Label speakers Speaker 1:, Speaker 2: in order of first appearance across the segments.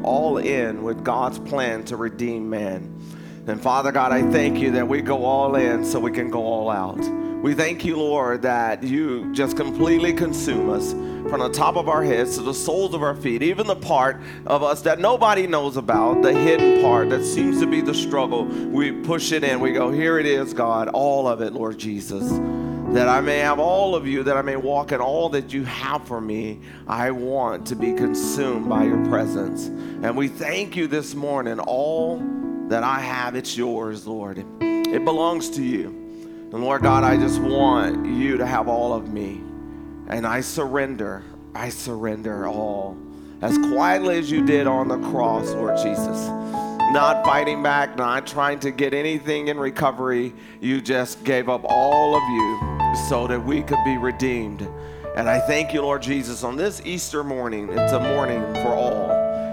Speaker 1: were all in with God's plan to redeem man. And Father God, I thank you that we go all in so we can go all out. We thank you, Lord, that you just completely consume us from the top of our heads to the soles of our feet, even the part of us that nobody knows about, the hidden part that seems to be the struggle. We push it in. We go, Here it is, God, all of it, Lord Jesus. That I may have all of you, that I may walk in all that you have for me. I want to be consumed by your presence. And we thank you this morning. All that I have, it's yours, Lord. It belongs to you. And Lord God, I just want you to have all of me. And I surrender. I surrender all. As quietly as you did on the cross, Lord Jesus. Not fighting back, not trying to get anything in recovery. You just gave up all of you so that we could be redeemed. And I thank you, Lord Jesus, on this Easter morning. It's a morning for all.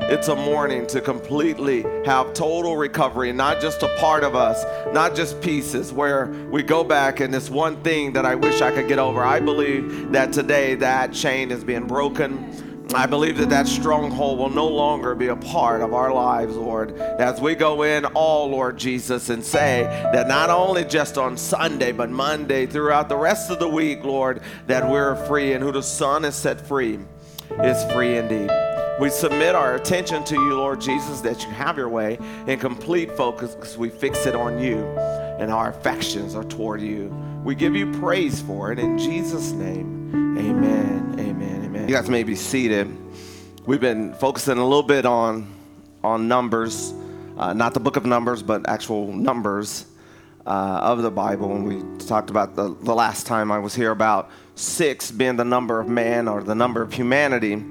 Speaker 1: It's a morning to completely have total recovery, not just a part of us, not just pieces where we go back and this one thing that I wish I could get over. I believe that today that chain is being broken. I believe that that stronghold will no longer be a part of our lives, Lord, as we go in all, Lord Jesus, and say that not only just on Sunday, but Monday, throughout the rest of the week, Lord, that we're free, and who the Son has set free is free indeed. We submit our attention to you, Lord Jesus, that you have your way in complete focus because we fix it on you and our affections are toward you. We give you praise for it in Jesus' name. Amen. You guys may be seated. We've been focusing a little bit on on numbers, uh, not the book of Numbers, but actual numbers uh, of the Bible. And we talked about the, the last time I was here about six being the number of man or the number of humanity.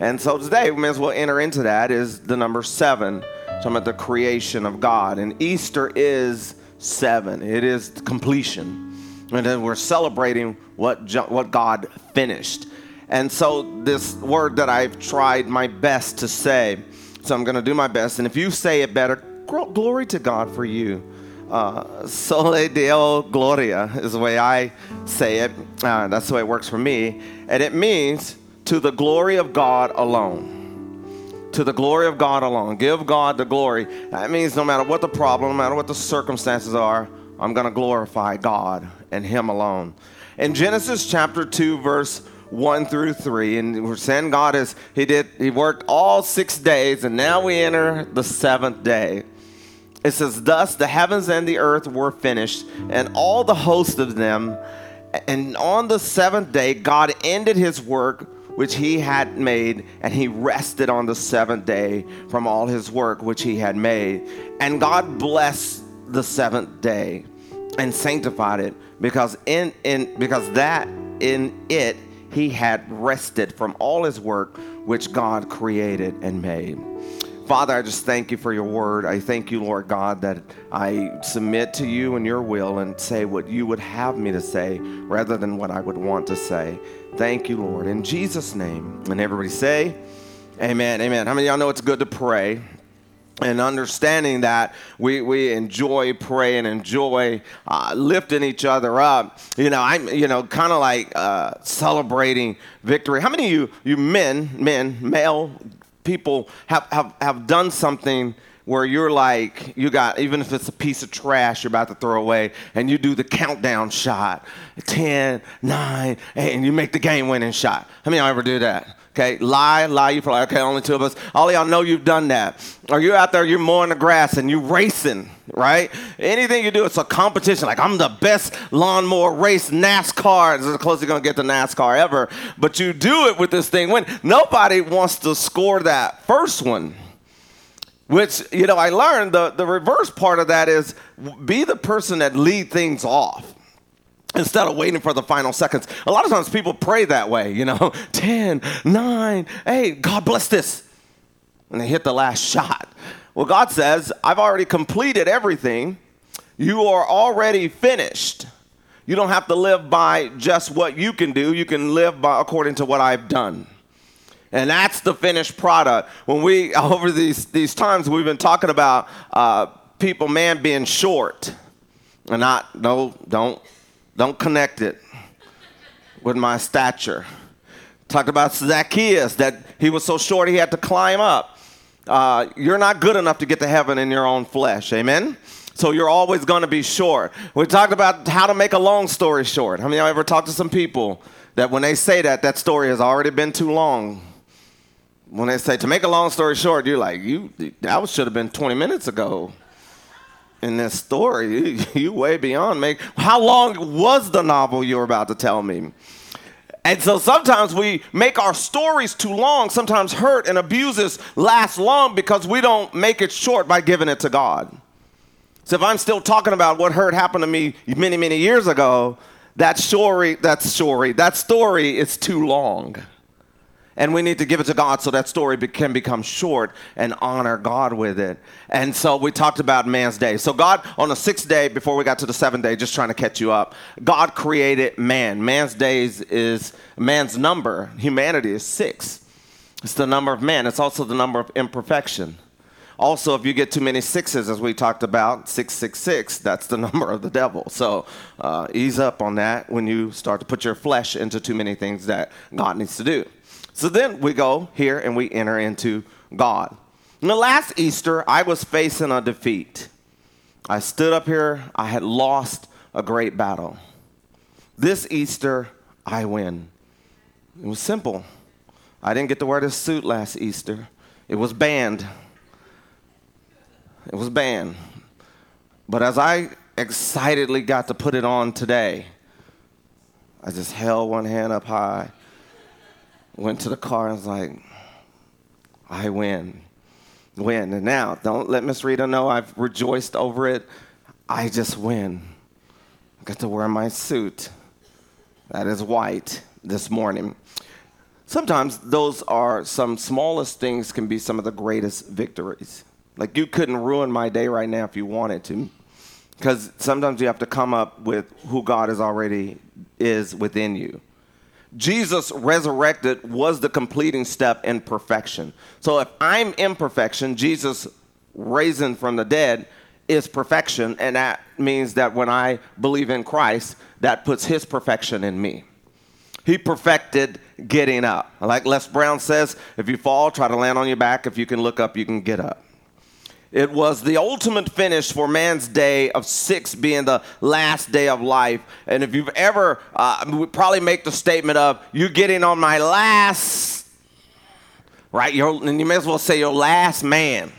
Speaker 1: And so today, we may as well enter into that is the number seven, talking about the creation of God. And Easter is seven, it is completion. And then we're celebrating what, what God finished. And so, this word that I've tried my best to say, so I'm going to do my best. And if you say it better, glory to God for you. uh, Sole Deo Gloria is the way I say it. Uh, that's the way it works for me. And it means to the glory of God alone. To the glory of God alone. Give God the glory. That means no matter what the problem, no matter what the circumstances are, I'm going to glorify God and Him alone. In Genesis chapter 2, verse 1 through 3, and we're saying God is, He did, He worked all six days, and now we enter the seventh day. It says, Thus the heavens and the earth were finished, and all the host of them. And on the seventh day, God ended his work which he had made, and he rested on the seventh day from all his work which he had made. And God blessed the seventh day and sanctified it, because in, in because that in it he had rested from all his work which God created and made. Father, I just thank you for your word. I thank you, Lord God, that I submit to you and your will and say what you would have me to say rather than what I would want to say. Thank you, Lord. In Jesus' name. And everybody say, Amen. Amen. How many of y'all know it's good to pray? And understanding that we, we enjoy praying, enjoy uh, lifting each other up. You know, I'm you know kind of like uh, celebrating victory. How many of you you men men male people have, have, have done something where you're like, you got, even if it's a piece of trash you're about to throw away, and you do the countdown shot 10, 9, 8, and you make the game winning shot. How many of y'all ever do that? Okay, lie, lie. You probably okay. Only two of us. All y'all know you've done that. Or you're out there, you're mowing the grass and you racing, right? Anything you do, it's a competition. Like I'm the best lawnmower race NASCAR. This is the closest you're gonna get to NASCAR ever. But you do it with this thing when nobody wants to score that first one. Which you know, I learned the the reverse part of that is be the person that lead things off instead of waiting for the final seconds. A lot of times people pray that way, you know 10, 9, 8, God bless this. And they hit the last shot. Well, God says, I've already completed everything. You are already finished. You don't have to live by just what you can do, you can live by according to what I've done. And that's the finished product. When we, over these, these times, we've been talking about uh, people, man, being short. And not, no, don't don't connect it with my stature. Talked about Zacchaeus, that he was so short he had to climb up. Uh, you're not good enough to get to heaven in your own flesh. Amen? So you're always going to be short. We talked about how to make a long story short. How many of y'all ever talked to some people that when they say that, that story has already been too long? When they say to make a long story short, you're like, you that should have been 20 minutes ago in this story. You, you way beyond me. How long was the novel you were about to tell me? And so sometimes we make our stories too long. Sometimes hurt and abuses last long because we don't make it short by giving it to God. So if I'm still talking about what hurt happened to me many, many years ago, that story, that story, that story is too long and we need to give it to God so that story be- can become short and honor God with it. And so we talked about man's day. So God, on the sixth day, before we got to the seventh day, just trying to catch you up, God created man. Man's days is man's number. Humanity is six. It's the number of man. It's also the number of imperfection. Also, if you get too many sixes, as we talked about, 666, that's the number of the devil. So uh, ease up on that when you start to put your flesh into too many things that God needs to do. So then we go here and we enter into God. In the last Easter, I was facing a defeat. I stood up here, I had lost a great battle. This Easter, I win. It was simple. I didn't get to wear this suit last Easter, it was banned. It was banned. But as I excitedly got to put it on today, I just held one hand up high went to the car and was like, I win. Win. And now, don't let Miss Rita know I've rejoiced over it. I just win. I got to wear my suit that is white this morning. Sometimes those are some smallest things can be some of the greatest victories. Like you couldn't ruin my day right now if you wanted to. Because sometimes you have to come up with who God is already is within you. Jesus resurrected was the completing step in perfection. So if I'm imperfection, Jesus raising from the dead is perfection, and that means that when I believe in Christ, that puts his perfection in me. He perfected getting up. Like Les Brown says, if you fall, try to land on your back. If you can look up, you can get up. It was the ultimate finish for man's day of six being the last day of life. And if you've ever, uh, we probably make the statement of, you getting on my last, right? Your, and you may as well say your last man.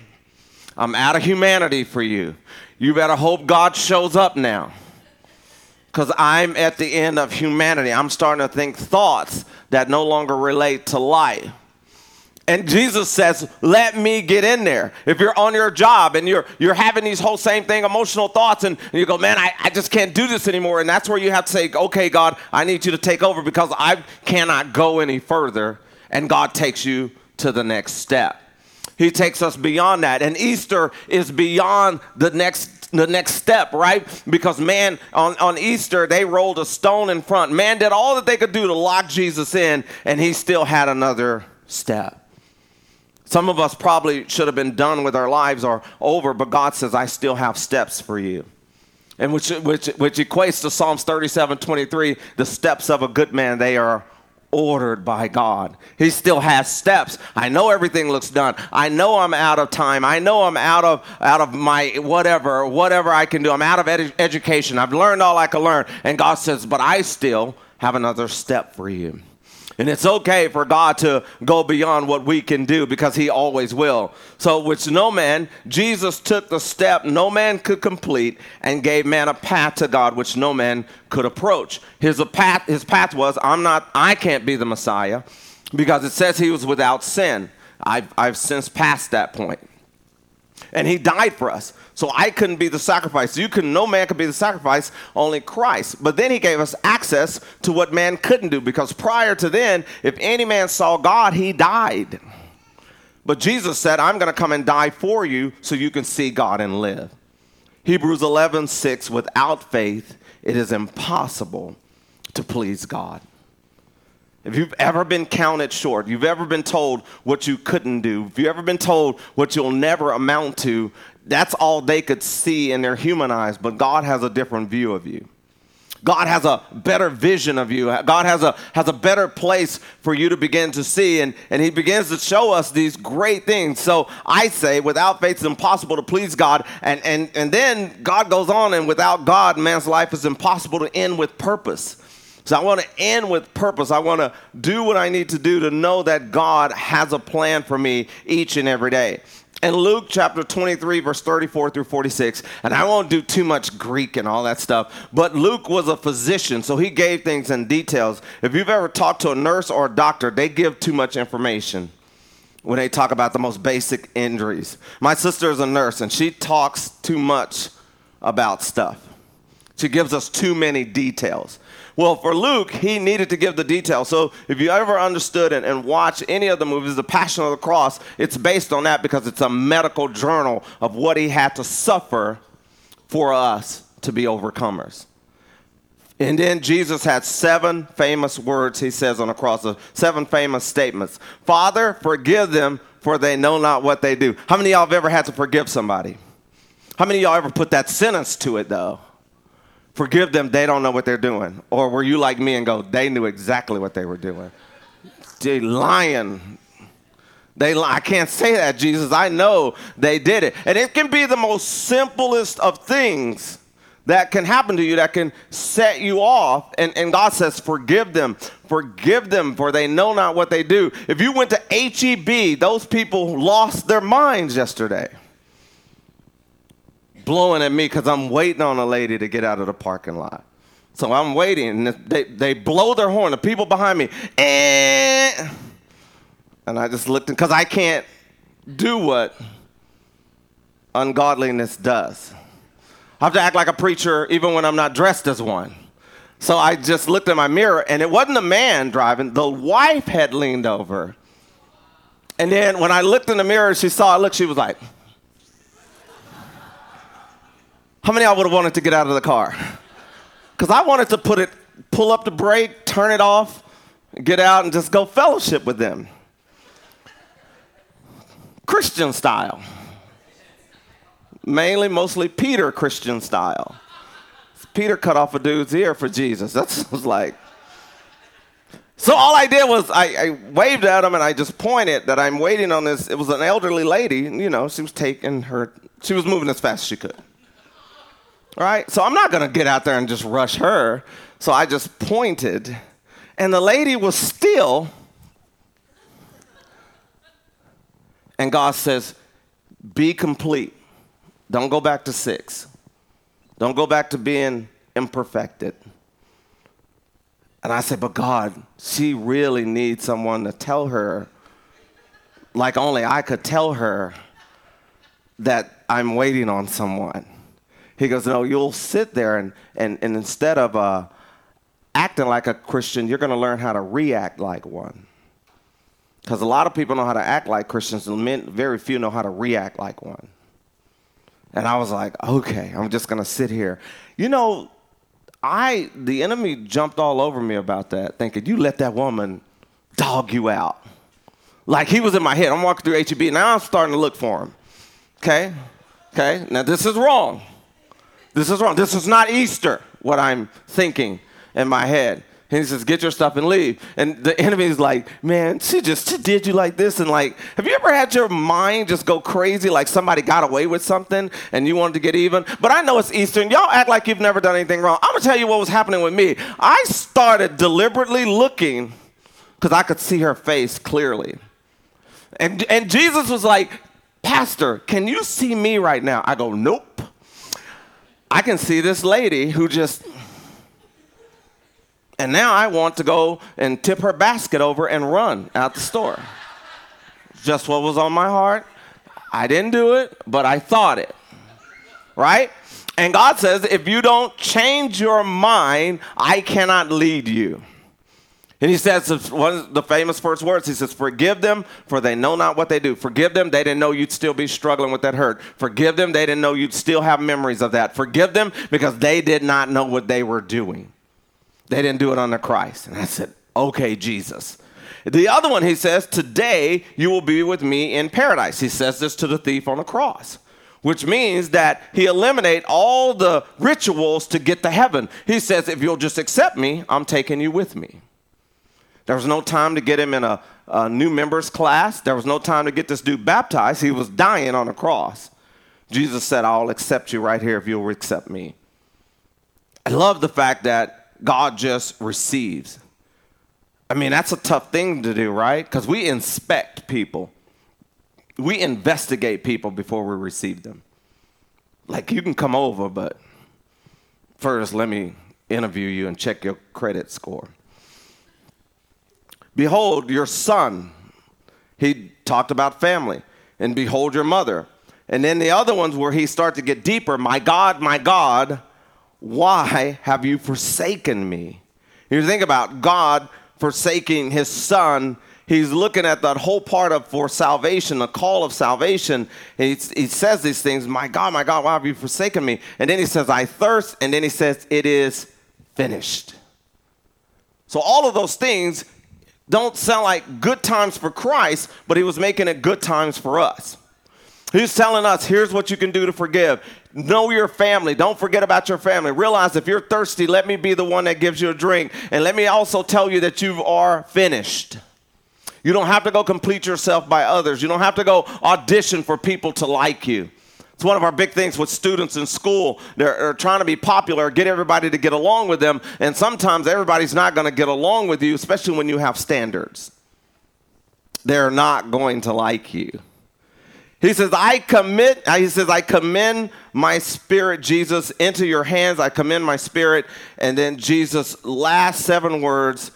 Speaker 1: I'm out of humanity for you. You better hope God shows up now. Because I'm at the end of humanity. I'm starting to think thoughts that no longer relate to life. And Jesus says, let me get in there. If you're on your job and you're you're having these whole same thing, emotional thoughts, and, and you go, man, I, I just can't do this anymore. And that's where you have to say, okay, God, I need you to take over because I cannot go any further. And God takes you to the next step. He takes us beyond that. And Easter is beyond the next the next step, right? Because man, on, on Easter, they rolled a stone in front. Man did all that they could do to lock Jesus in, and he still had another step. Some of us probably should have been done with our lives or over, but God says, I still have steps for you. And which, which, which equates to Psalms 37 23, the steps of a good man, they are ordered by God. He still has steps. I know everything looks done. I know I'm out of time. I know I'm out of out of my whatever, whatever I can do. I'm out of ed- education. I've learned all I can learn. And God says, "But I still have another step for you." And it's okay for God to go beyond what we can do because he always will. So, which no man, Jesus took the step no man could complete and gave man a path to God which no man could approach. His path, his path was, I'm not, I can't be the Messiah because it says he was without sin. I've, I've since passed that point. And he died for us. So I couldn't be the sacrifice. You can no man could be the sacrifice, only Christ. But then he gave us access to what man couldn't do because prior to then, if any man saw God, he died. But Jesus said, I'm going to come and die for you so you can see God and live. Hebrews 11, 6, without faith, it is impossible to please God. If you've ever been counted short, you've ever been told what you couldn't do, if you've ever been told what you'll never amount to, that's all they could see in their human eyes, but God has a different view of you. God has a better vision of you. God has a, has a better place for you to begin to see, and, and He begins to show us these great things. So I say, without faith, it's impossible to please God. And, and, and then God goes on, and without God, man's life is impossible to end with purpose. So I want to end with purpose. I want to do what I need to do to know that God has a plan for me each and every day. In Luke chapter 23, verse 34 through 46, and I won't do too much Greek and all that stuff, but Luke was a physician, so he gave things in details. If you've ever talked to a nurse or a doctor, they give too much information when they talk about the most basic injuries. My sister is a nurse, and she talks too much about stuff. She gives us too many details. Well, for Luke, he needed to give the details. So if you ever understood and, and watch any of the movies, The Passion of the Cross, it's based on that because it's a medical journal of what he had to suffer for us to be overcomers. And then Jesus had seven famous words he says on the cross, uh, seven famous statements. Father, forgive them, for they know not what they do. How many y'all have ever had to forgive somebody? How many y'all ever put that sentence to it, though? Forgive them, they don't know what they're doing. Or were you like me and go, they knew exactly what they were doing? They lying. They I can't say that, Jesus. I know they did it. And it can be the most simplest of things that can happen to you that can set you off. And, and God says, Forgive them. Forgive them, for they know not what they do. If you went to HEB, those people lost their minds yesterday blowing at me because I'm waiting on a lady to get out of the parking lot. So I'm waiting, and they, they blow their horn. The people behind me, eh. and I just looked because I can't do what ungodliness does. I have to act like a preacher even when I'm not dressed as one. So I just looked in my mirror, and it wasn't a man driving. The wife had leaned over. And then when I looked in the mirror, she saw it. Look, she was like. How many of y'all would have wanted to get out of the car? Because I wanted to put it, pull up the brake, turn it off, get out, and just go fellowship with them. Christian style. mainly, mostly Peter Christian style. Peter cut off a dude's ear for Jesus. That's was like. So all I did was I, I, waved at him and I just pointed that I'm waiting on this. It was an elderly lady, you know, she was taking her, she was moving as fast as she could. Right, so I'm not gonna get out there and just rush her. So I just pointed, and the lady was still. And God says, Be complete. Don't go back to six. Don't go back to being imperfected. And I said, But God, she really needs someone to tell her, like only I could tell her, that I'm waiting on someone. He goes, No, you'll sit there and, and, and instead of uh, acting like a Christian, you're going to learn how to react like one. Because a lot of people know how to act like Christians, and very few know how to react like one. And I was like, okay, I'm just gonna sit here. You know, I the enemy jumped all over me about that, thinking you let that woman dog you out. Like he was in my head. I'm walking through HEB. Now I'm starting to look for him. Okay? Okay? Now this is wrong. This is wrong. This is not Easter, what I'm thinking in my head. And he says, Get your stuff and leave. And the enemy is like, Man, she just she did you like this. And like, have you ever had your mind just go crazy like somebody got away with something and you wanted to get even? But I know it's Easter. Y'all act like you've never done anything wrong. I'm going to tell you what was happening with me. I started deliberately looking because I could see her face clearly. And, and Jesus was like, Pastor, can you see me right now? I go, Nope. I can see this lady who just and now I want to go and tip her basket over and run out the store. Just what was on my heart. I didn't do it, but I thought it. Right? And God says, if you don't change your mind, I cannot lead you. And he says one of the famous first words. He says, Forgive them, for they know not what they do. Forgive them, they didn't know you'd still be struggling with that hurt. Forgive them, they didn't know you'd still have memories of that. Forgive them because they did not know what they were doing. They didn't do it under Christ. And I said, okay, Jesus. The other one, he says, today you will be with me in paradise. He says this to the thief on the cross, which means that he eliminate all the rituals to get to heaven. He says, if you'll just accept me, I'm taking you with me. There was no time to get him in a, a new members class. There was no time to get this dude baptized. He was dying on the cross. Jesus said, I'll accept you right here if you'll accept me. I love the fact that God just receives. I mean, that's a tough thing to do, right? Because we inspect people, we investigate people before we receive them. Like, you can come over, but first, let me interview you and check your credit score. Behold, your son. He talked about family. And behold, your mother. And then the other ones where he started to get deeper. My God, my God, why have you forsaken me? You think about God forsaking his son. He's looking at that whole part of for salvation, the call of salvation. He, he says these things, My God, my God, why have you forsaken me? And then he says, I thirst. And then he says, It is finished. So all of those things don't sound like good times for Christ, but he was making it good times for us. He's telling us, here's what you can do to forgive. Know your family. Don't forget about your family. Realize if you're thirsty, let me be the one that gives you a drink. And let me also tell you that you are finished. You don't have to go complete yourself by others. You don't have to go audition for people to like you. It's one of our big things with students in school. They're, they're trying to be popular, get everybody to get along with them. And sometimes everybody's not going to get along with you, especially when you have standards. They're not going to like you. He says, I commit, uh, he says, I commend my spirit, Jesus, into your hands. I commend my spirit. And then Jesus' last seven words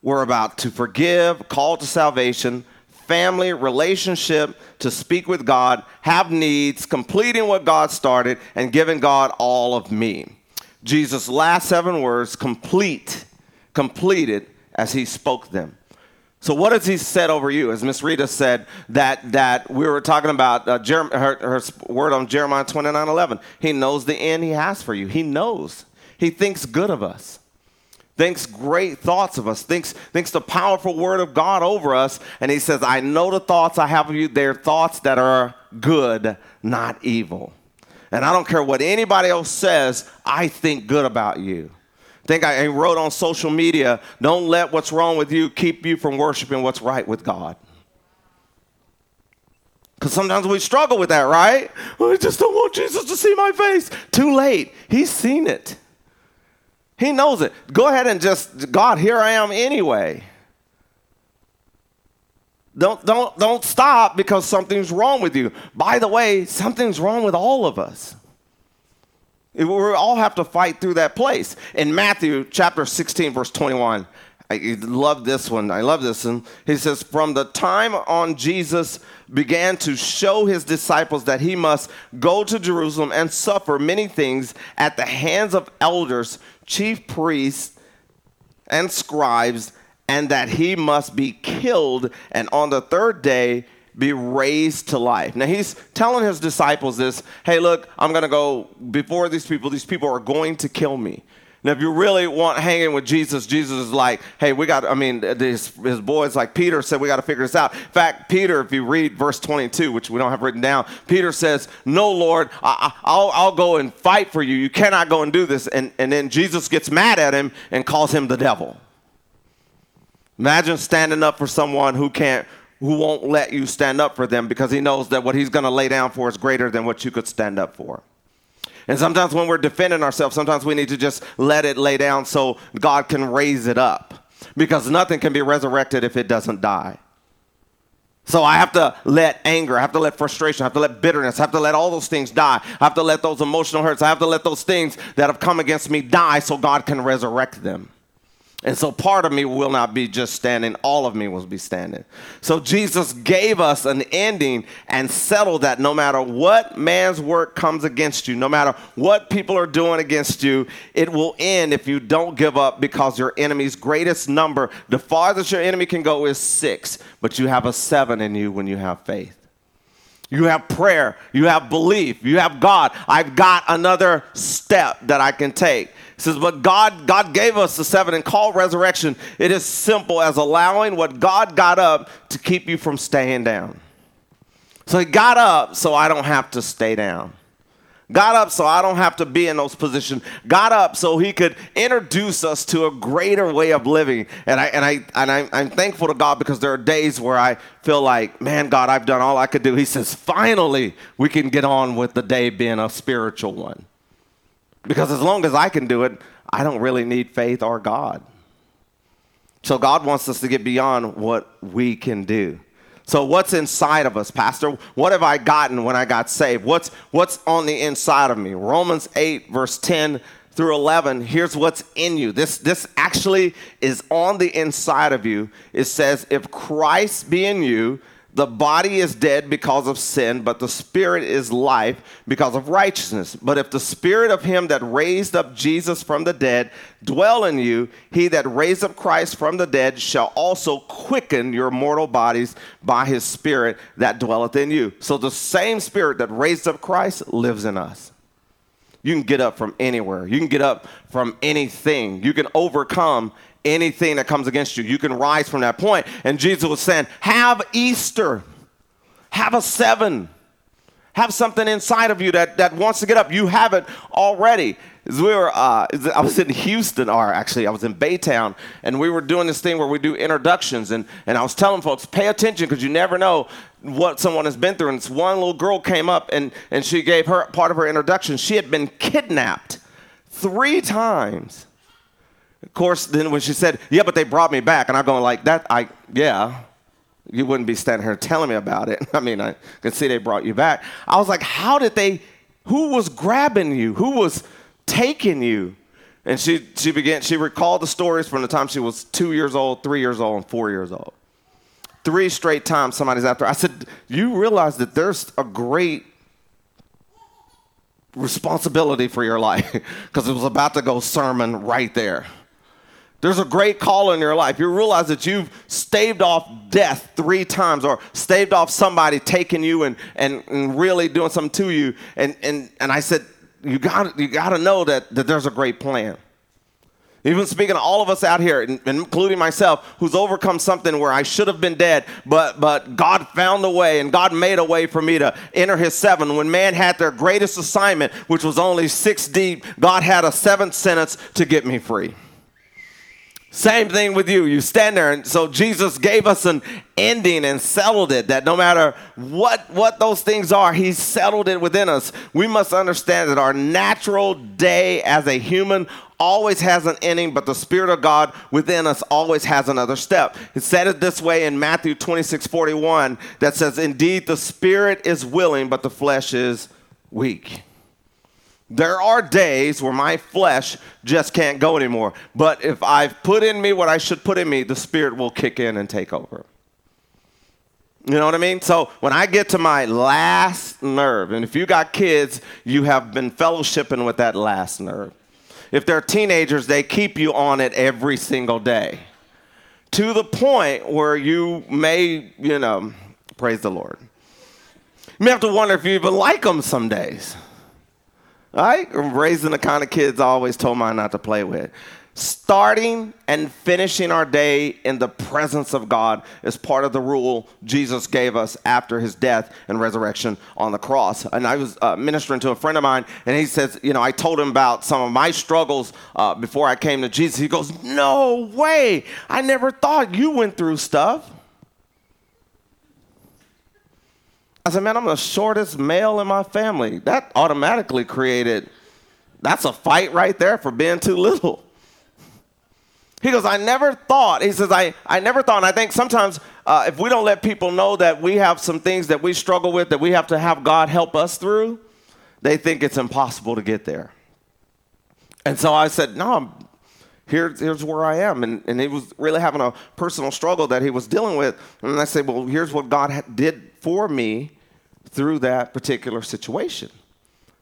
Speaker 1: were about to forgive, call to salvation, family, relationship, to speak with God, have needs, completing what God started, and giving God all of me. Jesus' last seven words, complete, completed as he spoke them. So what has he said over you? As Miss Rita said, that that we were talking about uh, her, her word on Jeremiah 29, 11. He knows the end he has for you. He knows. He thinks good of us. Thinks great thoughts of us. Thinks, thinks the powerful word of God over us. And he says, I know the thoughts I have of you. They're thoughts that are good, not evil. And I don't care what anybody else says, I think good about you. Think I wrote on social media, don't let what's wrong with you keep you from worshiping what's right with God. Because sometimes we struggle with that, right? Oh, I just don't want Jesus to see my face. Too late. He's seen it. He knows it. Go ahead and just, God, here I am anyway. Don't, don't, don't stop because something's wrong with you. By the way, something's wrong with all of us. We all have to fight through that place. In Matthew chapter 16, verse 21, I love this one. I love this one. He says, From the time on Jesus began to show his disciples that he must go to Jerusalem and suffer many things at the hands of elders, chief priests, and scribes, and that he must be killed and on the third day be raised to life. Now he's telling his disciples this hey, look, I'm going to go before these people. These people are going to kill me. Now, if you really want hanging with Jesus, Jesus is like, hey, we got, I mean, his, his boys like Peter said, we got to figure this out. In fact, Peter, if you read verse 22, which we don't have written down, Peter says, no, Lord, I, will I'll go and fight for you. You cannot go and do this. And, and then Jesus gets mad at him and calls him the devil. Imagine standing up for someone who can't, who won't let you stand up for them because he knows that what he's going to lay down for is greater than what you could stand up for. And sometimes when we're defending ourselves, sometimes we need to just let it lay down so God can raise it up. Because nothing can be resurrected if it doesn't die. So I have to let anger, I have to let frustration, I have to let bitterness, I have to let all those things die. I have to let those emotional hurts, I have to let those things that have come against me die so God can resurrect them. And so part of me will not be just standing, all of me will be standing. So Jesus gave us an ending and settled that no matter what man's work comes against you, no matter what people are doing against you, it will end if you don't give up because your enemy's greatest number, the farthest your enemy can go is six, but you have a seven in you when you have faith. You have prayer, you have belief, you have God. I've got another step that I can take says, but God, God gave us the seven and called resurrection. It is simple as allowing what God got up to keep you from staying down. So he got up so I don't have to stay down. Got up so I don't have to be in those positions. Got up so he could introduce us to a greater way of living. And I and I and I, I'm thankful to God because there are days where I feel like, man, God, I've done all I could do. He says, finally, we can get on with the day being a spiritual one. Because as long as I can do it, I don't really need faith or God. So God wants us to get beyond what we can do. So what's inside of us, Pastor? What have I gotten when I got saved? What's what's on the inside of me? Romans 8 verse 10 through 11, here's what's in you. This this actually is on the inside of you. It says if Christ be in you, the body is dead because of sin, but the spirit is life because of righteousness. But if the spirit of him that raised up Jesus from the dead dwell in you, he that raised up Christ from the dead shall also quicken your mortal bodies by his spirit that dwelleth in you. So the same spirit that raised up Christ lives in us. You can get up from anywhere. You can get up from anything. You can overcome anything that comes against you. You can rise from that point. And Jesus was saying, have Easter, have a seven, have something inside of you that, that wants to get up. You have it already. We were, uh, I was in Houston, or actually, I was in Baytown, and we were doing this thing where we do introductions. And, and I was telling folks, pay attention because you never know what someone has been through. And this one little girl came up and, and she gave her part of her introduction. She had been kidnapped three times of course, then when she said, "Yeah, but they brought me back," and I'm going like that, I yeah, you wouldn't be standing here telling me about it. I mean, I could see they brought you back. I was like, how did they? Who was grabbing you? Who was taking you? And she she began. She recalled the stories from the time she was two years old, three years old, and four years old. Three straight times somebody's after. I said, you realize that there's a great responsibility for your life because it was about to go sermon right there. There's a great call in your life. You realize that you've staved off death three times or staved off somebody taking you and, and, and really doing something to you. And, and, and I said, you got you got to know that, that there's a great plan. Even speaking to all of us out here, including myself, who's overcome something where I should have been dead, but but God found a way and God made a way for me to enter his seven. When man had their greatest assignment, which was only six deep, God had a seventh sentence to get me free. Same thing with you. You stand there, and so Jesus gave us an ending and settled it. That no matter what what those things are, He settled it within us. We must understand that our natural day as a human always has an ending, but the Spirit of God within us always has another step. It said it this way in Matthew 26, 41, that says, Indeed, the Spirit is willing, but the flesh is weak. There are days where my flesh just can't go anymore. But if I've put in me what I should put in me, the Spirit will kick in and take over. You know what I mean? So when I get to my last nerve, and if you got kids, you have been fellowshipping with that last nerve. If they're teenagers, they keep you on it every single day to the point where you may, you know, praise the Lord. You may have to wonder if you even like them some days. I'm raising the kind of kids I always told mine not to play with. Starting and finishing our day in the presence of God is part of the rule Jesus gave us after his death and resurrection on the cross. And I was uh, ministering to a friend of mine, and he says, You know, I told him about some of my struggles uh, before I came to Jesus. He goes, No way. I never thought you went through stuff. I said, man, I'm the shortest male in my family. That automatically created, that's a fight right there for being too little. He goes, I never thought, he says, I, I never thought, and I think sometimes uh, if we don't let people know that we have some things that we struggle with that we have to have God help us through, they think it's impossible to get there. And so I said, no, here, here's where I am. And, and he was really having a personal struggle that he was dealing with. And I said, well, here's what God did for me through that particular situation.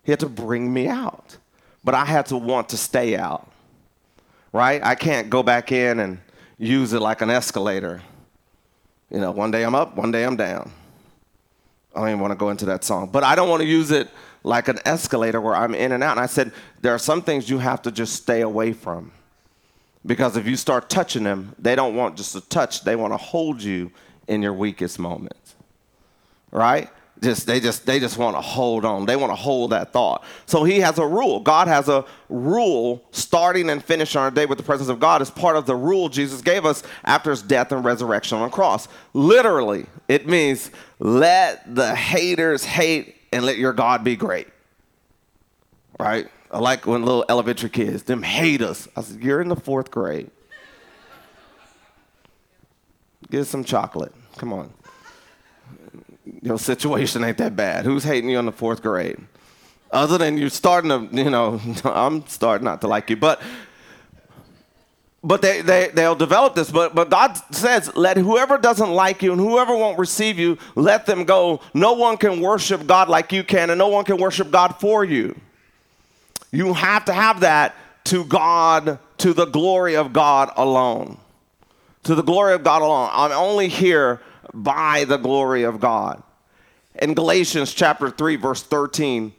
Speaker 1: He had to bring me out, but I had to want to stay out, right? I can't go back in and use it like an escalator. You know, one day I'm up, one day I'm down. I don't even want to go into that song, but I don't want to use it like an escalator where I'm in and out. And I said, there are some things you have to just stay away from. Because if you start touching them, they don't want just a touch, they want to hold you in your weakest moments right? Just they just they just want to hold on. They want to hold that thought. So he has a rule. God has a rule starting and finishing our day with the presence of God is part of the rule Jesus gave us after his death and resurrection on the cross. Literally, it means let the haters hate and let your God be great. Right? I like when little elementary kids, them hate us. I said, You're in the fourth grade. Get some chocolate. Come on your situation ain't that bad. Who's hating you in the fourth grade? Other than you're starting to, you know, I'm starting not to like you, but but they, they, they'll develop this. But, but God says, let whoever doesn't like you and whoever won't receive you, let them go. No one can worship God like you can, and no one can worship God for you. You have to have that to God, to the glory of God alone. To the glory of God alone. I'm only here by the glory of God. In Galatians chapter 3, verse 13,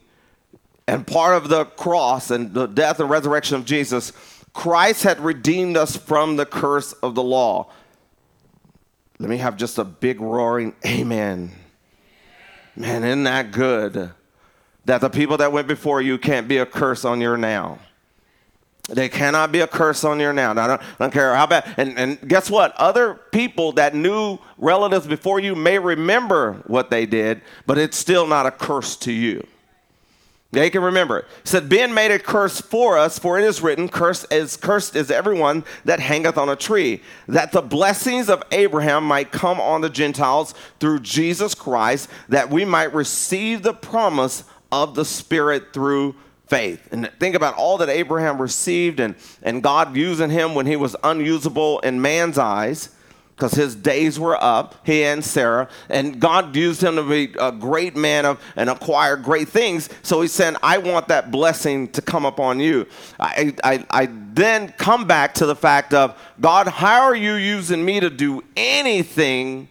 Speaker 1: and part of the cross and the death and resurrection of Jesus, Christ had redeemed us from the curse of the law. Let me have just a big roaring amen. Man, isn't that good? That the people that went before you can't be a curse on your now. They cannot be a curse on your now. I don't, I don't care how bad. And, and guess what? Other people that knew relatives before you may remember what they did, but it's still not a curse to you. They can remember it. Said, being made a curse for us, for it is written, cursed is cursed is everyone that hangeth on a tree, that the blessings of Abraham might come on the Gentiles through Jesus Christ, that we might receive the promise of the Spirit through faith. And think about all that Abraham received and, and God using him when he was unusable in man's eyes because his days were up, he and Sarah, and God used him to be a great man of and acquire great things. So he said, I want that blessing to come upon you. I, I, I then come back to the fact of God, how are you using me to do anything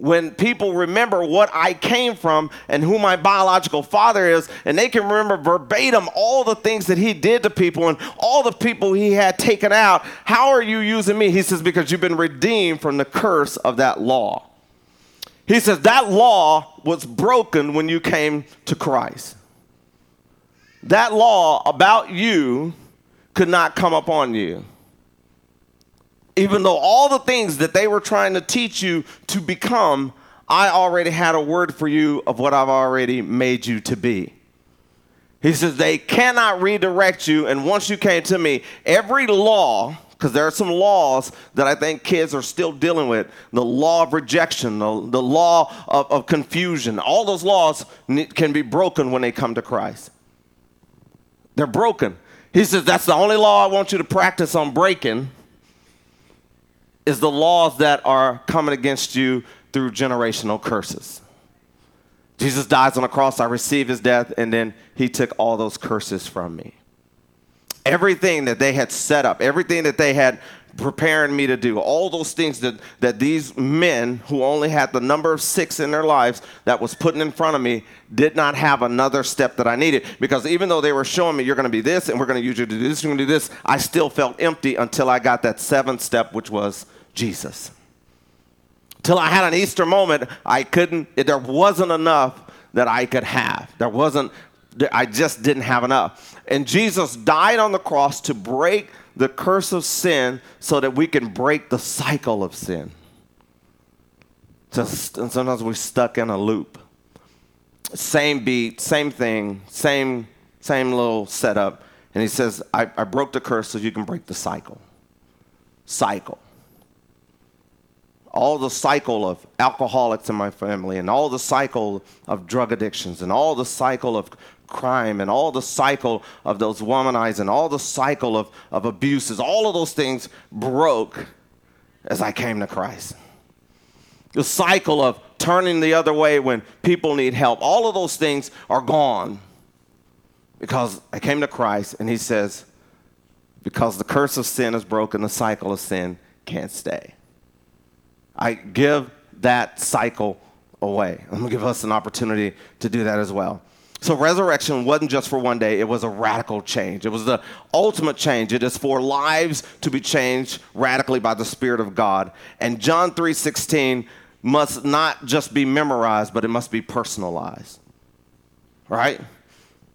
Speaker 1: when people remember what I came from and who my biological father is, and they can remember verbatim all the things that he did to people and all the people he had taken out, how are you using me? He says, Because you've been redeemed from the curse of that law. He says, That law was broken when you came to Christ. That law about you could not come upon you even though all the things that they were trying to teach you to become, I already had a word for you of what I've already made you to be. He says, they cannot redirect you. And once you came to me, every law, because there are some laws that I think kids are still dealing with the law of rejection, the, the law of, of confusion, all those laws can be broken when they come to Christ. They're broken. He says, that's the only law I want you to practice on breaking is the laws that are coming against you through generational curses. Jesus dies on the cross, I receive his death, and then he took all those curses from me. Everything that they had set up, everything that they had preparing me to do, all those things that, that these men who only had the number of six in their lives that was putting in front of me did not have another step that I needed. Because even though they were showing me, you're going to be this, and we're going to use you to do this, you're going to do this, I still felt empty until I got that seventh step, which was Jesus. Till I had an Easter moment, I couldn't, there wasn't enough that I could have. There wasn't, I just didn't have enough. And Jesus died on the cross to break the curse of sin so that we can break the cycle of sin. Just, and sometimes we're stuck in a loop. Same beat, same thing, same, same little setup. And he says, I, I broke the curse so you can break the cycle. Cycle all the cycle of alcoholics in my family and all the cycle of drug addictions and all the cycle of crime and all the cycle of those womanizing, all the cycle of, of abuses, all of those things broke as I came to Christ. The cycle of turning the other way when people need help, all of those things are gone because I came to Christ and He says, because the curse of sin is broken, the cycle of sin can't stay. I give that cycle away. I'm going to give us an opportunity to do that as well. So, resurrection wasn't just for one day, it was a radical change. It was the ultimate change. It is for lives to be changed radically by the Spirit of God. And John 3:16 must not just be memorized, but it must be personalized. Right?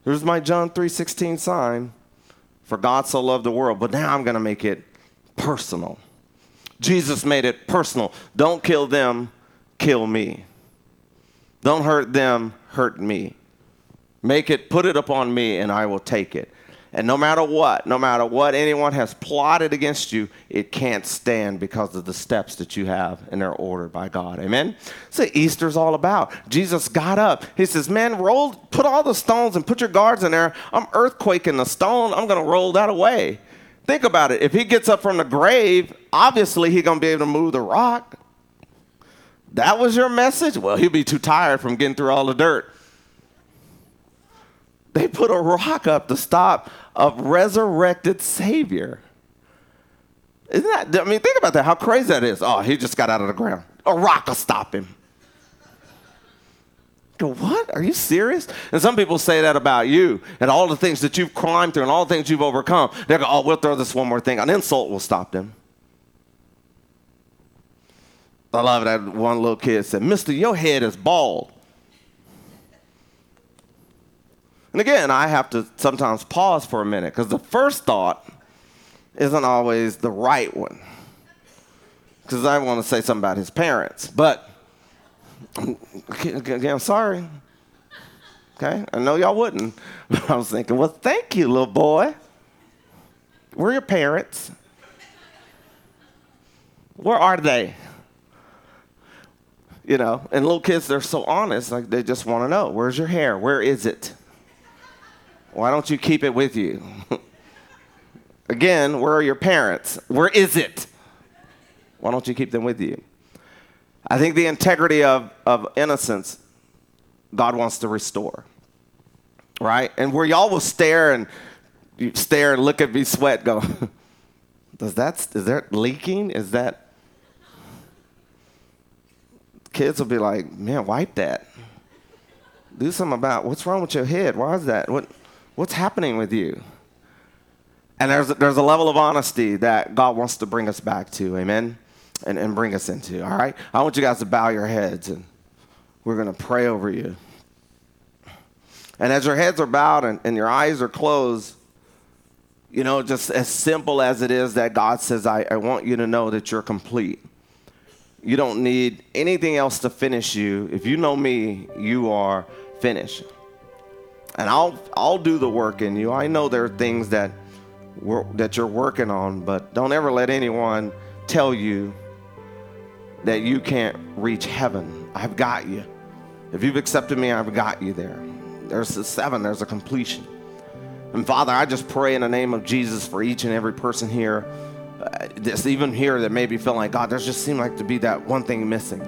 Speaker 1: Here's my John 3:16 sign. For God so loved the world, but now I'm going to make it personal. Jesus made it personal. Don't kill them, kill me. Don't hurt them, hurt me. Make it, put it upon me, and I will take it. And no matter what, no matter what anyone has plotted against you, it can't stand because of the steps that you have and they're ordered by God. Amen? So Easter's all about. Jesus got up. He says, Man, roll, put all the stones and put your guards in there. I'm earthquaking the stone. I'm going to roll that away. Think about it. If he gets up from the grave, obviously he's going to be able to move the rock. That was your message? Well, he'll be too tired from getting through all the dirt. They put a rock up to stop a resurrected Savior. Isn't that, I mean, think about that, how crazy that is. Oh, he just got out of the ground. A rock will stop him go, what? Are you serious? And some people say that about you and all the things that you've climbed through and all the things you've overcome. They go, oh, we'll throw this one more thing. An insult will stop them. I love. That one little kid said, Mister, your head is bald. And again, I have to sometimes pause for a minute because the first thought isn't always the right one. Because I want to say something about his parents. But Again, I'm sorry. Okay, I know y'all wouldn't. But I was thinking, well, thank you, little boy. Where are your parents? Where are they? You know, and little kids, they're so honest, like they just want to know, where's your hair? Where is it? Why don't you keep it with you? Again, where are your parents? Where is it? Why don't you keep them with you? I think the integrity of, of innocence, God wants to restore. Right? And where y'all will stare and you stare and look at me sweat, go, does that, is that leaking? Is that, kids will be like, man, wipe that. Do something about what's wrong with your head. Why is that? What, what's happening with you? And there's, there's a level of honesty that God wants to bring us back to, amen? And, and bring us into, all right? I want you guys to bow your heads and we're going to pray over you. And as your heads are bowed and, and your eyes are closed, you know, just as simple as it is that God says, I, I want you to know that you're complete. You don't need anything else to finish you. If you know me, you are finished. And I'll, I'll do the work in you. I know there are things that, that you're working on, but don't ever let anyone tell you that you can't reach heaven. I've got you. If you've accepted me, I've got you there. There's a seven, there's a completion. And Father, I just pray in the name of Jesus for each and every person here, uh, even here that maybe feel like, God, there's just seem like to be that one thing missing.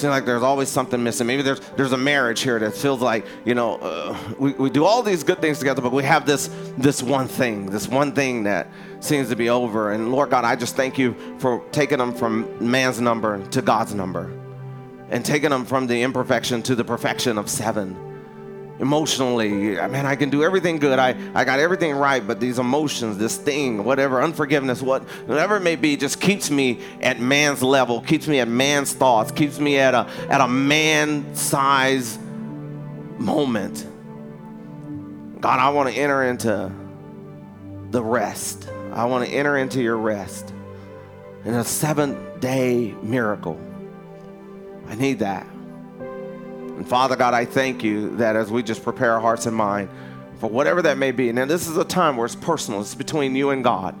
Speaker 1: Seems like there's always something missing. Maybe there's there's a marriage here that feels like you know uh, we, we do all these good things together, but we have this this one thing, this one thing that seems to be over. And Lord God, I just thank you for taking them from man's number to God's number, and taking them from the imperfection to the perfection of seven emotionally. Man, I can do everything good. I, I got everything right, but these emotions, this thing, whatever, unforgiveness, what, whatever it may be, just keeps me at man's level, keeps me at man's thoughts, keeps me at a, at a man size moment. God, I want to enter into the rest. I want to enter into your rest in a seventh day miracle. I need that. And Father God, I thank you that as we just prepare our hearts and mind for whatever that may be. Now, this is a time where it's personal, it's between you and God.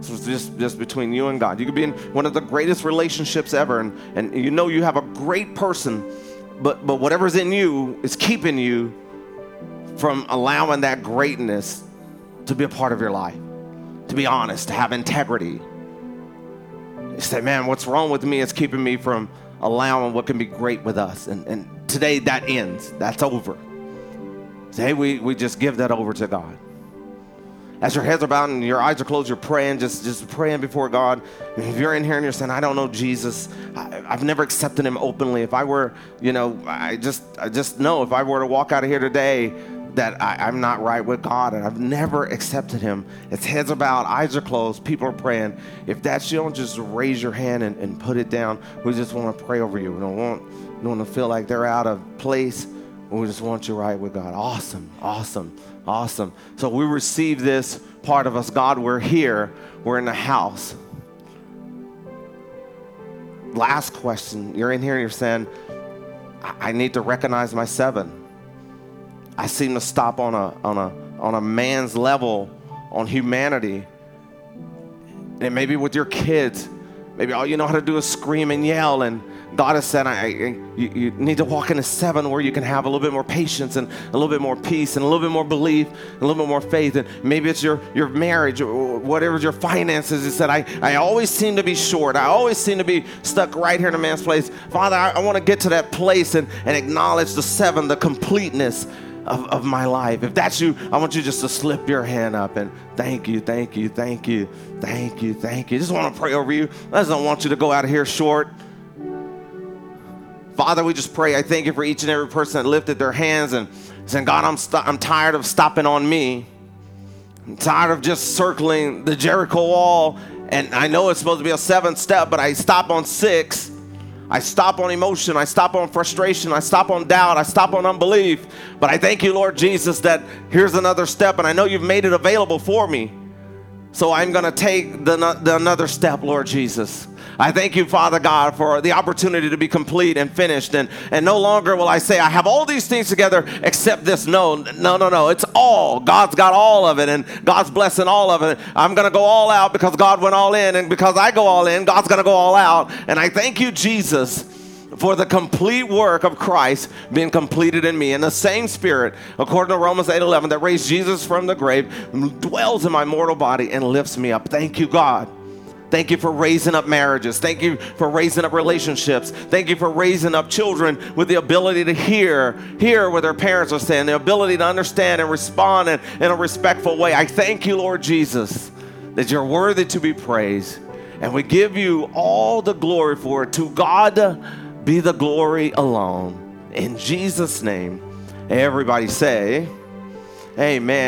Speaker 1: So it's just, just between you and God. You could be in one of the greatest relationships ever, and, and you know you have a great person, but, but whatever's in you is keeping you from allowing that greatness to be a part of your life, to be honest, to have integrity. You say, man, what's wrong with me? It's keeping me from allowing what can be great with us. And, and today that ends. That's over. Say, we, we just give that over to God. As your heads are bowed and your eyes are closed, you're praying, just, just praying before God. If you're in here and you're saying, I don't know Jesus, I, I've never accepted him openly. If I were, you know, I just, I just know if I were to walk out of here today, that I, am not right with God and I've never accepted Him. Its heads are bowed, eyes are closed, people are praying. If that's you, don't just raise your hand and, and put it down. We just want to pray over you. We don't want don't want to feel like they're out of place. We just want you right with God. Awesome, awesome, awesome. So we receive this part of us. God, we're here. We're in the house. Last question. You're in here and you're saying, I need to recognize my seven. I seem to stop on a on a on a man's level on humanity. And maybe with your kids, maybe all you know how to do is scream and yell and God has said, I, you, you, need to walk into seven where you can have a little bit more patience and a little bit more peace and a little bit more belief and a little bit more faith. And maybe it's your, your marriage or whatever your finances. He said, I, I always seem to be short. I always seem to be stuck right here in a man's place. Father, I, I want to get to that place and, and acknowledge the seven, the completeness of, of my life. If that's you, I want you just to slip your hand up and thank you, thank you, thank you, thank you, thank you. Just want to pray over you. I just don't want you to go out of here short. Father, we just pray. I thank you for each and every person that lifted their hands and saying, God, I'm, st- I'm tired of stopping on me. I'm tired of just circling the Jericho wall. And I know it's supposed to be a seventh step, but I stop on six. I stop on emotion. I stop on frustration. I stop on doubt. I stop on unbelief. But I thank you, Lord Jesus, that here's another step, and I know you've made it available for me. So I'm going to take the, the another step, Lord Jesus. I thank you, Father God, for the opportunity to be complete and finished. And, and no longer will I say, I have all these things together except this. No, no, no, no. It's all. God's got all of it, and God's blessing all of it. I'm going to go all out because God went all in. And because I go all in, God's going to go all out. And I thank you, Jesus for the complete work of Christ being completed in me. And the same spirit, according to Romans 8 11, that raised Jesus from the grave, dwells in my mortal body and lifts me up. Thank you, God. Thank you for raising up marriages. Thank you for raising up relationships. Thank you for raising up children with the ability to hear, hear what their parents are saying, the ability to understand and respond in, in a respectful way. I thank you, Lord Jesus, that you're worthy to be praised. And we give you all the glory for it. To God be the glory alone. In Jesus' name, everybody say, Amen.